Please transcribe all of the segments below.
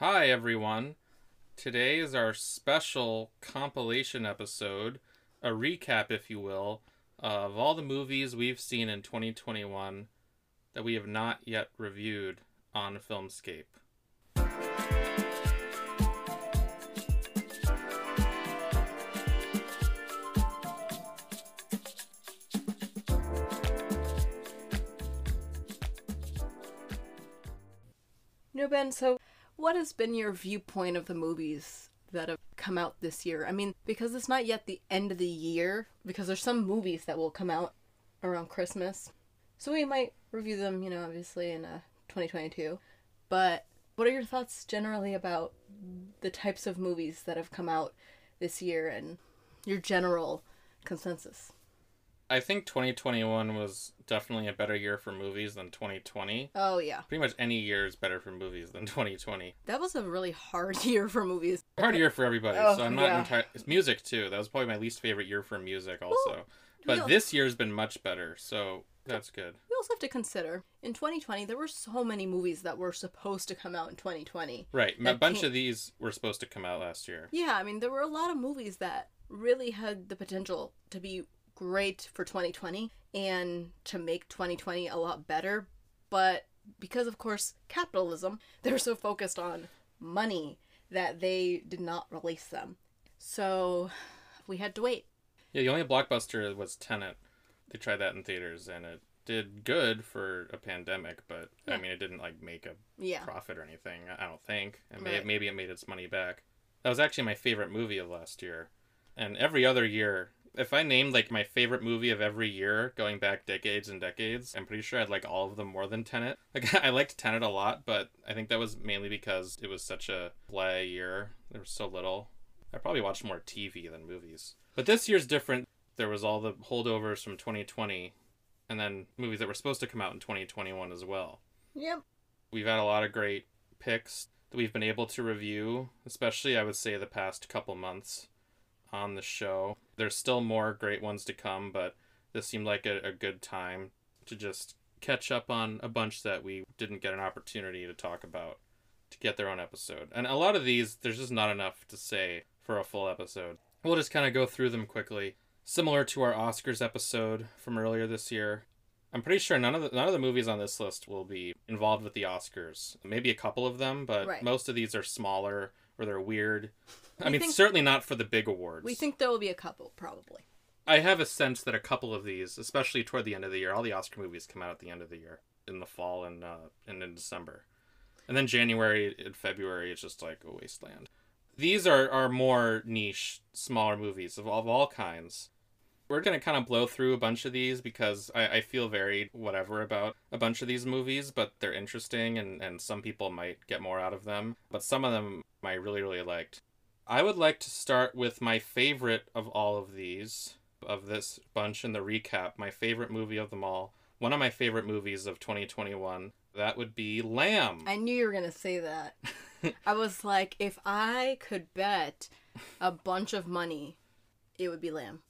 Hi, everyone. Today is our special compilation episode, a recap, if you will, of all the movies we've seen in 2021 that we have not yet reviewed on Filmscape. No, Ben, so what has been your viewpoint of the movies that have come out this year? I mean, because it's not yet the end of the year, because there's some movies that will come out around Christmas. So we might review them, you know, obviously in uh, 2022. But what are your thoughts generally about the types of movies that have come out this year and your general consensus? I think 2021 was definitely a better year for movies than 2020. Oh, yeah. Pretty much any year is better for movies than 2020. That was a really hard year for movies. Hard year for everybody, Oh, so I'm not yeah. entirely. It's music, too. That was probably my least favorite year for music, also. But this year's been much better, so that's good. We also have to consider in 2020 there were so many movies that were supposed to come out in 2020. Right. A bunch came- of these were supposed to come out last year. Yeah, I mean there were a lot of movies that really had the potential to be great for 2020 and to make 2020 a lot better, but because of course capitalism, they were so focused on money that they did not release them. So we had to wait. Yeah, the only blockbuster was Tenet. They tried that in theaters, and it did good for a pandemic, but I mean, it didn't like make a Yeah. profit or anything. I don't think. And may, Right. maybe it made its money back. That was actually my favorite movie of last year. And every other year, if I named like my favorite movie of every year, going back decades and decades, I'm pretty sure I'd like all of them more than Tenet. Like I liked Tenet a lot, but I think that was mainly because it was such a blah year. There was so little. I probably watched more TV than movies. But this year's different. There was all the holdovers from 2020, and then movies that were supposed to come out in 2021 as well. Yep. We've had a lot of great picks that we've been able to review, especially I would say the past couple months on the show. There's still more great ones to come, but this seemed like a, a good time to just catch up on a bunch that we didn't get an opportunity to talk about to get their own episode. And a lot of these, there's just not enough to say for a full episode. We'll just kind of go through them quickly. Similar to our Oscars episode from earlier this year, I'm pretty sure none of the none of the movies on this list will be involved with the Oscars. Maybe a couple of them, but Right. most of these are smaller or they're weird. I mean, certainly not for the big awards. We think there will be a couple probably. I have a sense that a couple of these, especially toward the end of the year, all the Oscar movies come out at the end of the year, in the fall and uh, and in December, and then January and February it's just like a wasteland. These are are more niche, smaller movies of of all kinds. We're gonna kind of blow through a bunch of these because I, I feel very whatever about a bunch of these movies, but they're interesting and, and some people might get more out of them. But some of them I really, really liked. I would like to start with my favorite of all of these, of this bunch in the recap, my favorite movie of them all. One of my favorite movies of 2021. That would be Lamb. I knew you were gonna say that. I was like, if I could bet a bunch of money, it would be Lamb.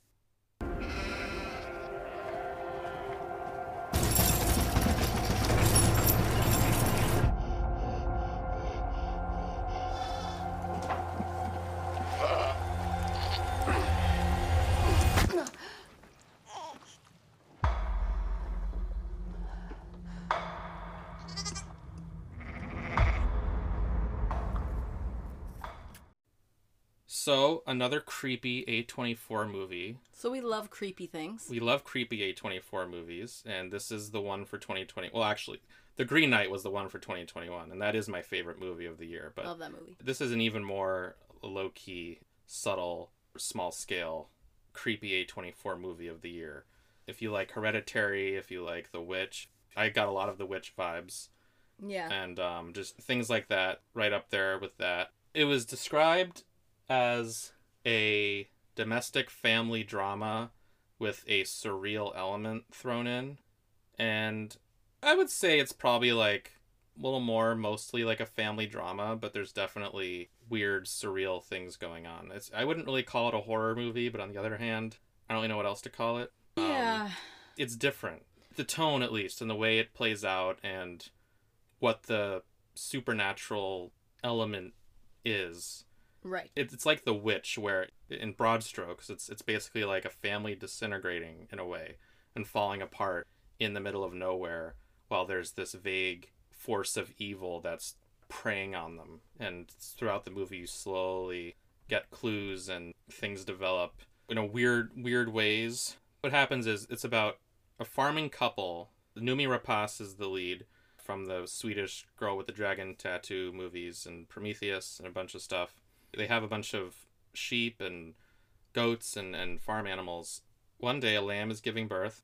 So, another creepy A24 movie. So we love creepy things. We love creepy A24 movies, and this is the one for 2020. Well, actually, The Green Knight was the one for 2021, and that is my favorite movie of the year. But Love that movie. this is an even more low key, subtle, small scale, creepy A24 movie of the year. If you like Hereditary, if you like The Witch, I got a lot of The Witch vibes, Yeah. and um, just things like that right up there with that. It was described as a domestic family drama with a surreal element thrown in. And I would say it's probably like a little more mostly like a family drama, but there's definitely weird, surreal things going on. It's I wouldn't really call it a horror movie, but on the other hand, I don't really know what else to call it. Um, Yeah. it's different. The tone, at least, and the way it plays out, and what the supernatural element is. Right. It, it's like The Witch, where in broad strokes, it's it's basically like a family disintegrating in a way and falling apart in the middle of nowhere, while there's this vague force of evil that's preying on them. And throughout the movie, you slowly get clues and things develop in a weird, weird ways. What happens is it's about a farming couple. Noomi Rapace is the lead from the Swedish Girl with the Dragon Tattoo movies and Prometheus and a bunch of stuff. They have a bunch of sheep and goats and, and farm animals. One day, a lamb is giving birth.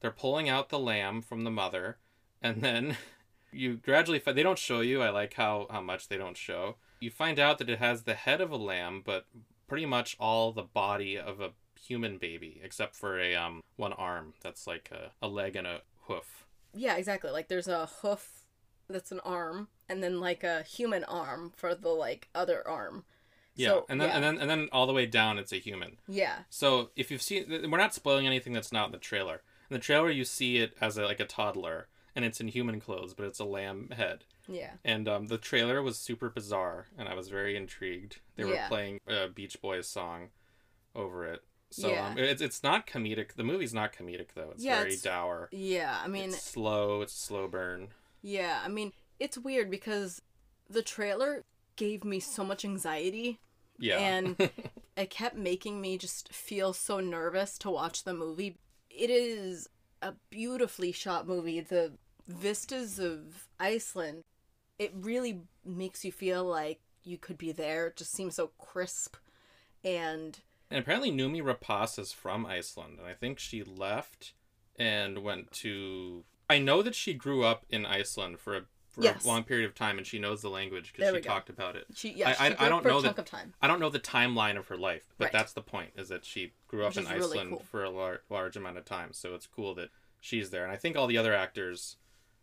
They're pulling out the lamb from the mother, and then you gradually find they don't show you. I like how, how much they don't show. You find out that it has the head of a lamb, but pretty much all the body of a human baby, except for a um one arm that's like a, a leg and a hoof. Yeah, exactly. Like there's a hoof that's an arm, and then like a human arm for the like other arm. Yeah, So, and then yeah. and then and then all the way down, it's a human. Yeah. So if you've seen, we're not spoiling anything that's not in the trailer. In the trailer, you see it as a, like a toddler, and it's in human clothes, but it's a lamb head. Yeah. And um, the trailer was super bizarre, and I was very intrigued. They were Yeah. playing a Beach Boys song over it. So Yeah. um, it's it's not comedic. The movie's not comedic though. It's Yeah, very it's- dour. Yeah. I mean, it's slow. It's a slow burn. yeah. I mean, it's weird because the trailer gave me so much anxiety Yeah. and it kept making me just feel so nervous to watch the movie. It is a beautifully shot movie. The vistas of Iceland, it really makes you feel like you could be there. It just seems so crisp and And apparently Noomi Rapace is from Iceland, and I think she left and went to. I know that she grew up in Iceland for a, for Yes. a long period of time, and she knows the language because she talked about it. she yeah, I- she I- I don't know a that- chunk of time. I don't know the timeline of her life, but Right. that's the point: is that she grew up Which in is really Iceland cool. for a lar- large amount of time. So it's cool that she's there, and I think all the other actors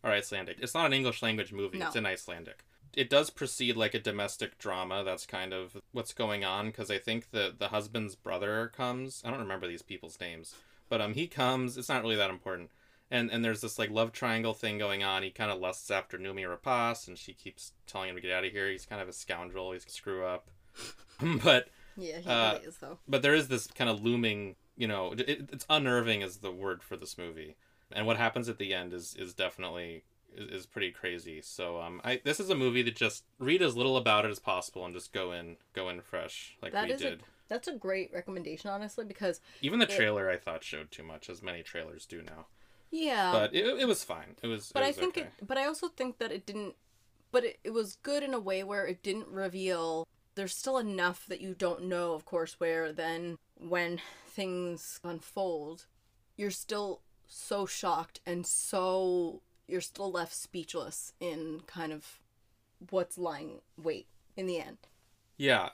are Icelandic. It's not an English language movie; No. it's in Icelandic. It does proceed like a domestic drama. That's kind of what's going on because I think the the husband's brother comes. I don't remember these people's names, but um, he comes. It's not really that important. And, and there's this like love triangle thing going on. He kind of lusts after Noomi Rapace, and she keeps telling him to get out of here. He's kind of a scoundrel. He's a screw up, but Yeah, he uh, really is though. but there is this kind of looming you know it, it's unnerving is the word for this movie and what happens at the end is is definitely is, is pretty crazy so um i this is a movie that just read as little about it as possible and just go in go in fresh like That we is a- did That's a great recommendation, honestly, because even the it- trailer i thought showed too much as many trailers do now yeah, but it, it was fine it was but it I think okay. it. But I also think that it didn't. But it, it was good in a way where it didn't reveal. There's still enough that you don't know, of course. Where then when things unfold, you're still so shocked and so you're still left speechless in kind of what's lying wait in the end. yeah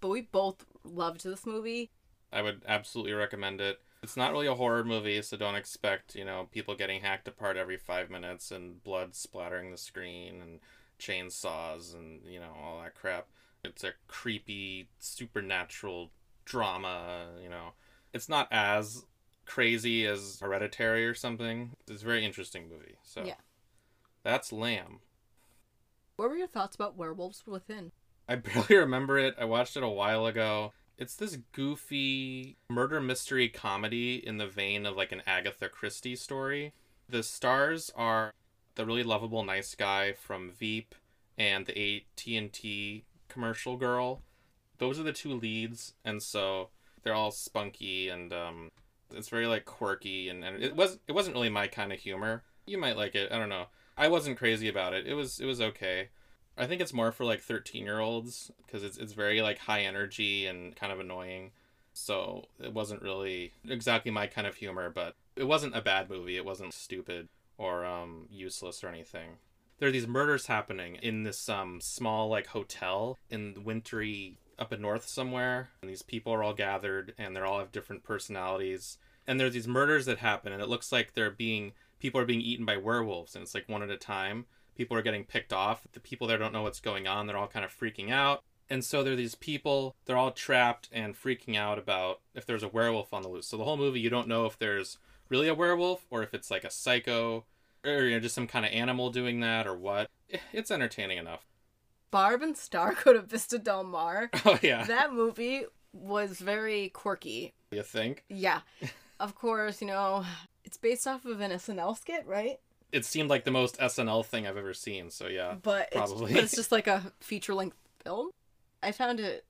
But we both loved this movie. I would absolutely recommend it. It's not really a horror movie, so don't expect, you know, people getting hacked apart every five minutes and blood splattering the screen and chainsaws and, you know, all that crap. It's a creepy, supernatural drama, you know. It's not as crazy as Hereditary or something. It's a very interesting movie. So Yeah. that's Lamb. What were your thoughts about Werewolves Within? I barely remember it. I watched it a while ago. It's this goofy murder mystery comedy in the vein of like an Agatha Christie story. The stars are the really lovable nice guy from Veep and the AT&T commercial girl. Those are the two leads and so they're all spunky and um it's very like quirky and, and it was it wasn't really my kind of humor. You might like it. I don't know. I wasn't crazy about it. It was it was okay. I think it's more for like 13 year olds because it's, it's very like high energy and kind of annoying. So it wasn't really exactly my kind of humor, but it wasn't a bad movie. It wasn't stupid or um, useless or anything. There are these murders happening in this um, small like hotel in wintry up in north somewhere, and these people are all gathered and they're all have different personalities. And there's these murders that happen, and it looks like they're being people are being eaten by werewolves, and it's like one at a time people are getting picked off. The people there don't know what's going on. They're all kind of freaking out. And so there are these people, they're all trapped and freaking out about if there's a werewolf on the loose. So the whole movie, you don't know if there's really a werewolf or if it's like a psycho or you know, just some kind of animal doing that or what. It's entertaining enough. Barb and Star go to Vista Del Mar. Oh yeah, That movie was very quirky. you think? Yeah. of course, you know, it's based off of an SNL skit, right? It seemed like the most SNL thing I've ever seen. So yeah, But it's, but it's just like a feature length film. I found it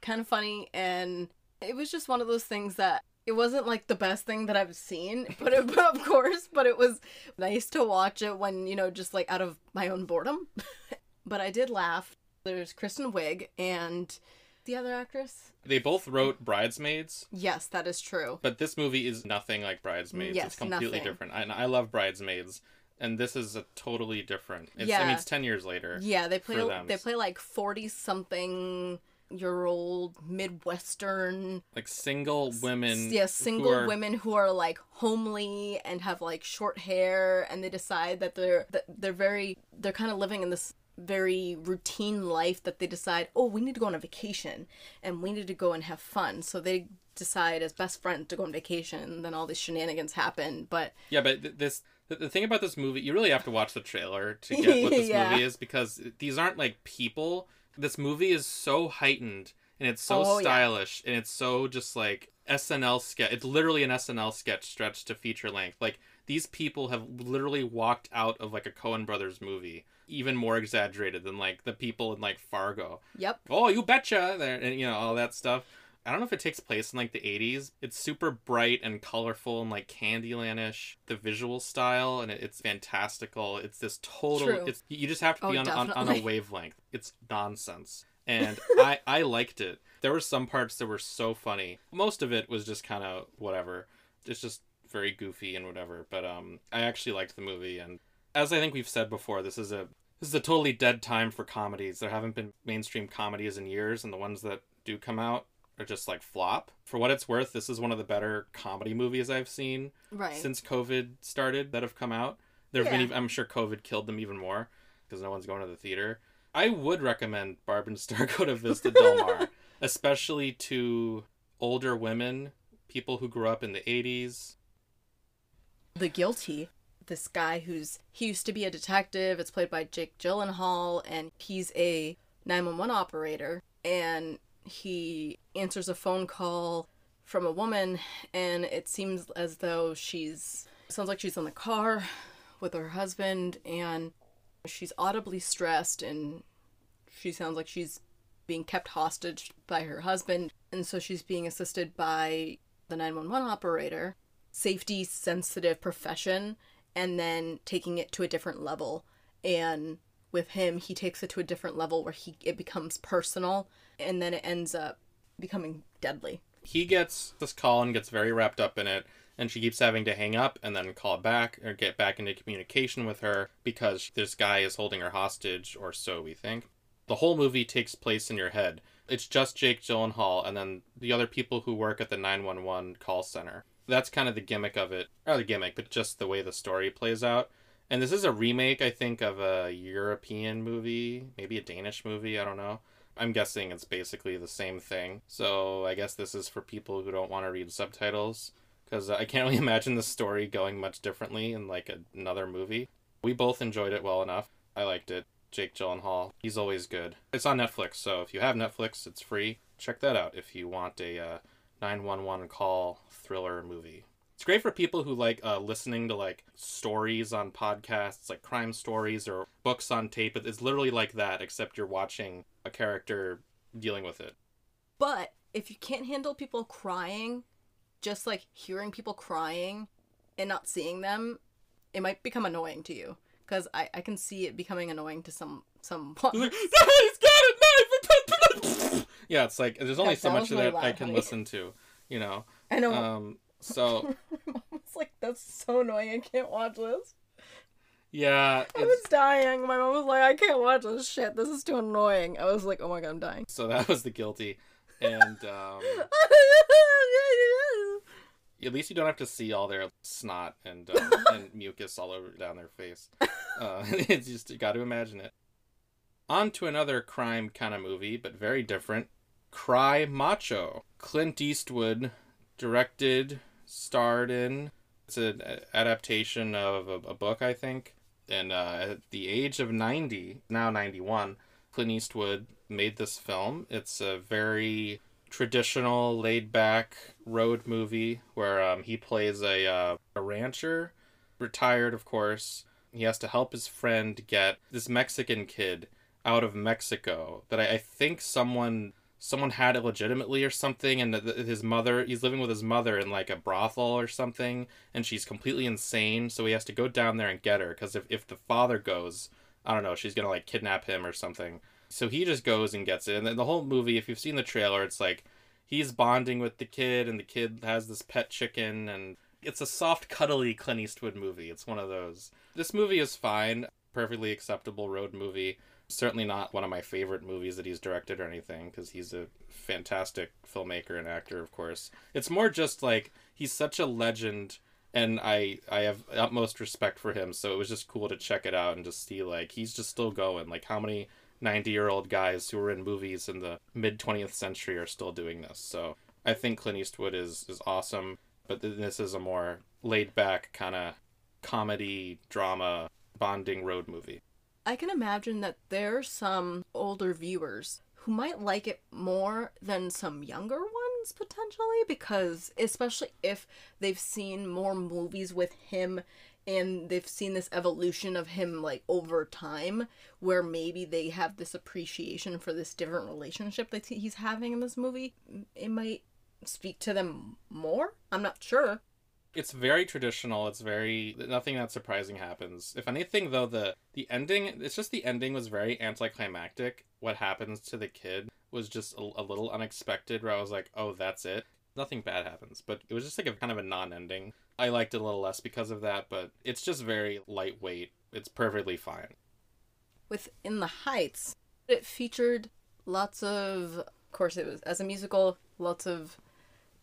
kind of funny and it was just one of those things that it wasn't like the best thing that I've seen, but, it, of course, but it was nice to watch it when, you know, just like out of my own boredom. but I did laugh. There's Kristen Wiig and the other actress. they both wrote Bridesmaids. Yes, that is true. But this movie is nothing like Bridesmaids. Yes, it's completely nothing. different. And I love Bridesmaids, and this is a totally different. It's, I mean, it's ten years later. Yeah, they play for them. they play like 40 something year old midwestern Like single women. yeah who single are- women who are like homely and have like short hair and they decide that they're that they're very they're kind of living in this very routine life that they decide oh we need to go on a vacation and we need to go and have fun so they decide as best friends to go on vacation and then all these shenanigans happen but Yeah, but th- this the, the thing about this movie, you really have to watch the trailer to get what this Yeah. movie is because these aren't like people. This movie is so heightened and it's so Oh, yeah. stylish and it's so just like SNL sketch. It's literally an SNL sketch stretched to feature length. Like these people have literally walked out of like a Coen Brothers movie, even more exaggerated than like the people in like Fargo. yep Oh, you betcha! There and you know all that stuff. I don't know if it takes place in like the 80s. It's super bright and colorful and like Candyland-ish. The visual style and it, it's fantastical. It's this total. True. It's you just have to Oh, be on, on on a wavelength. It's nonsense, and I I liked it. There were some parts that were so funny. Most of it was just kind of whatever. It's just very goofy and whatever. But um, I actually liked the movie, and as I think we've said before, this is a this is a totally dead time for comedies. There haven't been mainstream comedies in years, and the ones that do come out are just like flop. For what it's worth, this is one of the better comedy movies I've seen right since COVID started that have come out. There have been, Yeah. even- I'm sure COVID killed them even more because no one's going to the theater. I would recommend Barb and Star go to Vista Del Mar, especially to older women, people who grew up in the 80s. the guilty this guy who's he used to be a detective it's played by jake gyllenhaal and he's a 911 operator and he answers a phone call from a woman and it seems as though she's sounds like she's in the car with her husband and she's audibly stressed and she sounds like she's being kept hostage by her husband and so she's being assisted by the 911 operator safety sensitive profession and then taking it to a different level. And with him he takes it to a different level where he it becomes personal and then it ends up becoming deadly He gets this call and gets very wrapped up in it, and she keeps having to hang up and then call back or get back into communication with her because this guy is holding her hostage, or so we think. The whole movie takes place in your head. It's just Jake Gyllenhaal and then the other people who work at the 911 call center. That's kind of the gimmick of it. Not the gimmick, but just the way the story plays out. And this is a remake, I think, of a European movie, maybe a Danish movie, I don't know. I'm guessing it's basically the same thing. So I guess this is for people who don't want to read subtitles because I can't really imagine the story going much differently in like another movie. We both enjoyed it well enough. I liked it. Jake Gyllenhaal, he's always good. It's on Netflix, so if you have Netflix, it's free. Check that out if you want a uh, 911 call thriller movie. It's great for people who like uh, listening to like stories on podcasts, like crime stories or books on tape. It's literally like that, except you're watching a character dealing with it. but if you can't handle people crying just like hearing people crying and not seeing them it might become annoying to you because I, I can see it becoming annoying to some some He's got a knife! yeah, it's like there's only That so much of that I can listen to, you know. I know Um, so it's like that's so annoying I can't watch this yeah, I was dying my mom was like I can't watch this shit this is too annoying I was like oh my god I'm dying so that was the guilty, and um, at least you don't have to see all their snot and um, and mucus all over down their face. Uh, it's just you got to imagine it. On to another crime kind of movie, but very different. Cry Macho. Clint Eastwood directed, starred in. It's an adaptation of a, a book, I think. And uh, at the age of 90, now 91, Clint Eastwood made this film. It's a very traditional, laid back road movie where um, he plays a, uh, a rancher, retired, of course. He has to help his friend get this Mexican kid out of Mexico that I, I think someone someone had it legitimately or something and his mother he's living with his mother in like a brothel or something and she's completely insane so he has to go down there and get her because if, if the father goes i don't know she's gonna like kidnap him or something. So he just goes and gets it and then the whole movie if you've seen the trailer it's like he's bonding with the kid and the kid has this pet chicken and it's a soft cuddly clint eastwood movie. It's one of those. This movie is fine. Perfectly acceptable road movie certainly not one of my favorite movies that he's directed or anything because he's a fantastic filmmaker and actor of course. It's more just like he's such a legend and i i have utmost respect for him so it was just cool to check it out and just see like he's just still going. Like how many 90 year old guys who were in movies in the mid 20th century are still doing this? So i think clint eastwood is is awesome but this is a more laid back kind of comedy drama bonding road movie I can imagine that there's some older viewers who might like it more than some younger ones potentially because especially if they've seen more movies with him and they've seen this evolution of him like over time where maybe they have this appreciation for this different relationship that he's having in this movie it might speak to them more? I'm not sure it's very traditional. It's very nothing that surprising happens. If anything, though, the the ending it's just the ending was very anticlimactic. What happens to the kid was just a, a little unexpected. Where I was like, oh, that's it. Nothing bad happens, but it was just like a kind of a non-ending. I liked it a little less because of that, but it's just very lightweight. It's perfectly fine. With In the Heights, it featured lots of, of course, it was as a musical, lots of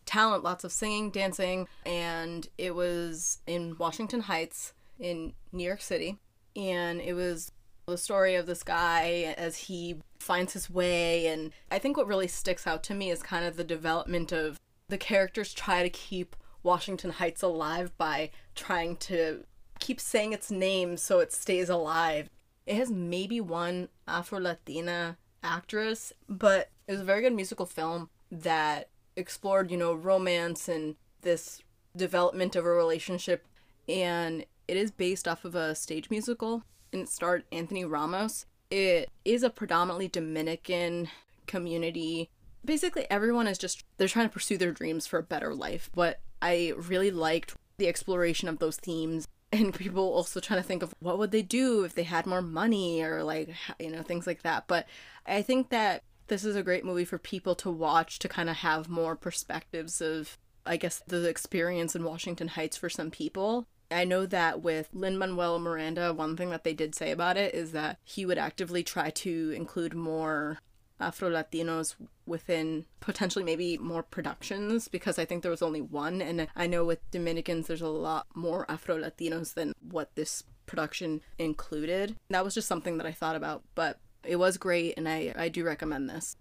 talent, lots of singing, dancing, and it was in Washington Heights in New York City. And it was the story of this guy as he finds his way. And I think what really sticks out to me is kind of the development of the characters try to keep Washington Heights alive by trying to keep saying its name so it stays alive. It has maybe one Afro Latina actress, but it was a very good musical film that explored, you know, romance and this development of a relationship. And it is based off of a stage musical and it starred Anthony Ramos. It is a predominantly Dominican community. Basically, everyone is just, they're trying to pursue their dreams for a better life. But I really liked the exploration of those themes and people also trying to think of what would they do if they had more money or like you know things like that but i think that this is a great movie for people to watch to kind of have more perspectives of I guess the experience in Washington Heights for some people. I know that with Lin Manuel Miranda, one thing that they did say about it is that he would actively try to include more Afro Latinos within potentially maybe more productions because I think there was only one. And I know with Dominicans, there's a lot more Afro Latinos than what this production included. That was just something that I thought about. But it was great, and I, I do recommend this.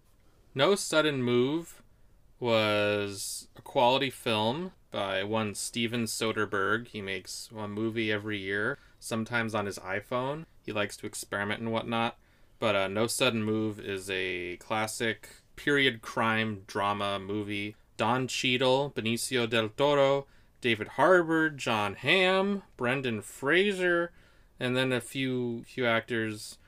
No Sudden Move was a quality film by one Steven Soderbergh. He makes one movie every year, sometimes on his iPhone. He likes to experiment and whatnot. But uh, No Sudden Move is a classic period crime drama movie. Don Cheadle, Benicio del Toro, David Harbour, Jon Hamm, Brendan Fraser, and then a few few actors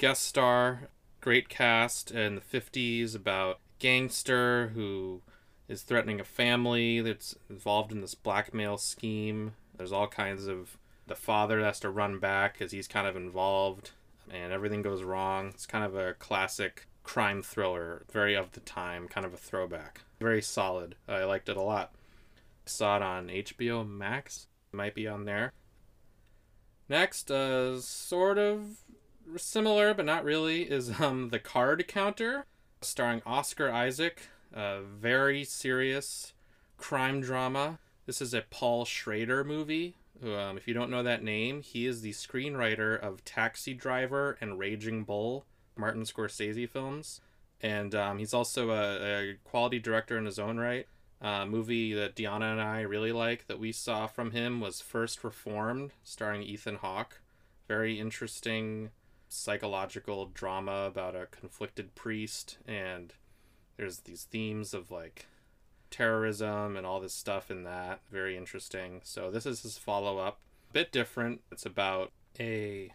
guest star, great cast in the 50s about gangster who is threatening a family that's involved in this blackmail scheme. There's all kinds of the father has to run back because he's kind of involved and everything goes wrong. It's kind of a classic crime thriller, very of the time, kind of a throwback. Very solid. I liked it a lot. Saw it on HBO Max. Might be on there. Next, uh, sort of similar but not really is um the card counter starring oscar isaac a very serious crime drama. This is a paul schrader movie. Um, if you don't know that name he is the screenwriter of taxi driver and raging bull martin scorsese films. And um, he's also a, a, quality director in his own right. A movie that Diana and I really like that we saw from him was First Reformed, starring Ethan Hawke. Very interesting psychological drama about a conflicted priest and there's these themes of like terrorism and all this stuff in that. Very interesting. So this is his follow up. a Bit different. It's about a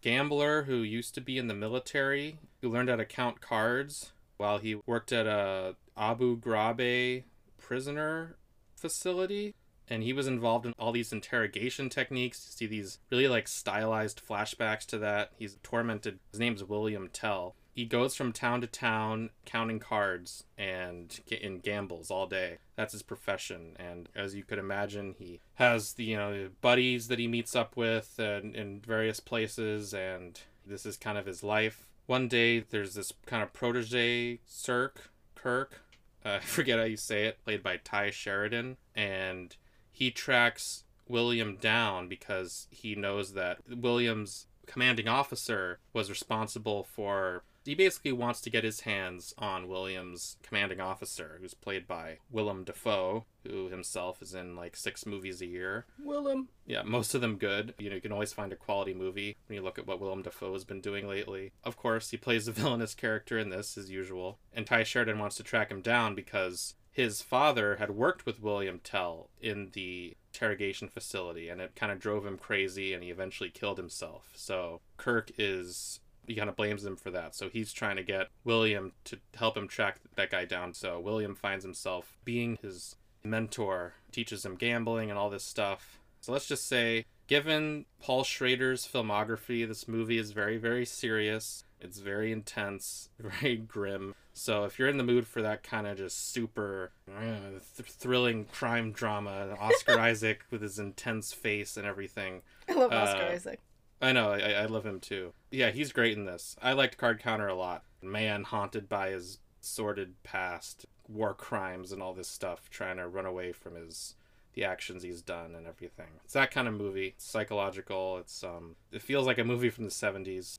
gambler who used to be in the military who learned how to count cards while he worked at a Abu Ghraib prisoner facility and he was involved in all these interrogation techniques. You see these really like stylized flashbacks to that. He's tormented. His name's William Tell he goes from town to town counting cards and in gambles all day. That's his profession, and as you could imagine, he has the you know buddies that he meets up with and, in various places, and this is kind of his life. One day, there's this kind of protege, Cirque, Kirk, uh, I forget how you say it, played by Tye Sheridan, and he tracks William down because he knows that William's commanding officer was responsible for he basically wants to get his hands on William's commanding officer, who's played by Willem Dafoe, who himself is in like six movies a year. Willem. Yeah, most of them good. You know, you can always find a quality movie when you look at what Willem Dafoe has been doing lately. Of course, he plays a villainous character in this, as usual. And Tye Sheridan wants to track him down because his father had worked with William Tell in the interrogation facility and it kind of drove him crazy and he eventually killed himself. So Kirk is he kind of blames him for that. So he's trying to get William to help him track that guy down. So William finds himself being his mentor, teaches him gambling and all this stuff. So let's just say, given Paul Schrader's filmography, this movie is very, very serious. It's very intense, very grim. So if you're in the mood for that kind of just super uh, th- thrilling crime drama, Oscar Isaac with his intense face and everything. I love Oscar uh, Isaac. I know, I, I love him too. Yeah, he's great in this. I liked Card Counter a lot. Man haunted by his sordid past, war crimes, and all this stuff, trying to run away from his the actions he's done and everything. It's that kind of movie. It's psychological. It's um, it feels like a movie from the '70s.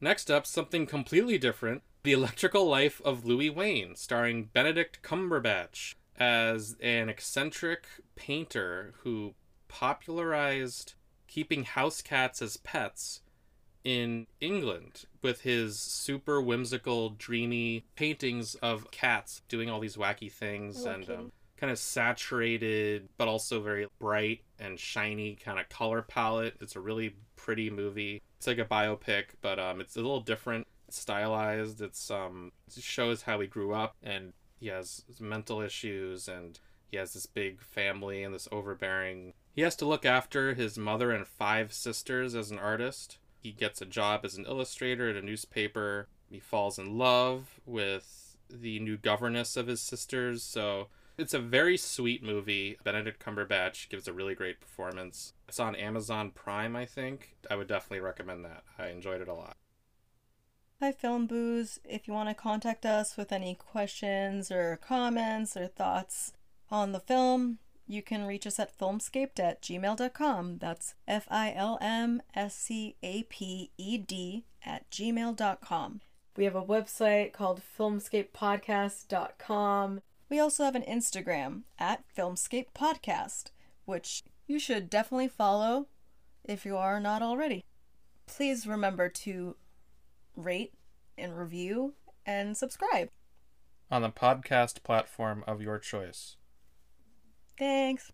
Next up, something completely different: The Electrical Life of Louis Wain, starring Benedict Cumberbatch as an eccentric painter who popularized keeping house cats as pets in England with his super whimsical, dreamy paintings of cats doing all these wacky things and um, kind of saturated, but also very bright and shiny kind of color palette. It's a really pretty movie. It's like a biopic, but um, it's a little different, stylized. It's um, it shows how he grew up and he has mental issues and he has this big family and this overbearing he has to look after his mother and five sisters as an artist. He gets a job as an illustrator at a newspaper. He falls in love with the new governess of his sisters. So it's a very sweet movie. Benedict Cumberbatch gives a really great performance. It's on Amazon Prime, I think. I would definitely recommend that. I enjoyed it a lot. Hi, Film Booze. If you want to contact us with any questions or comments or thoughts on the film, you can reach us at filmscaped at gmail.com. That's F I L M S C A P E D at gmail.com. We have a website called filmscapepodcast.com. We also have an Instagram at Filmscape Podcast, which you should definitely follow if you are not already. Please remember to rate and review and subscribe on the podcast platform of your choice. Thanks.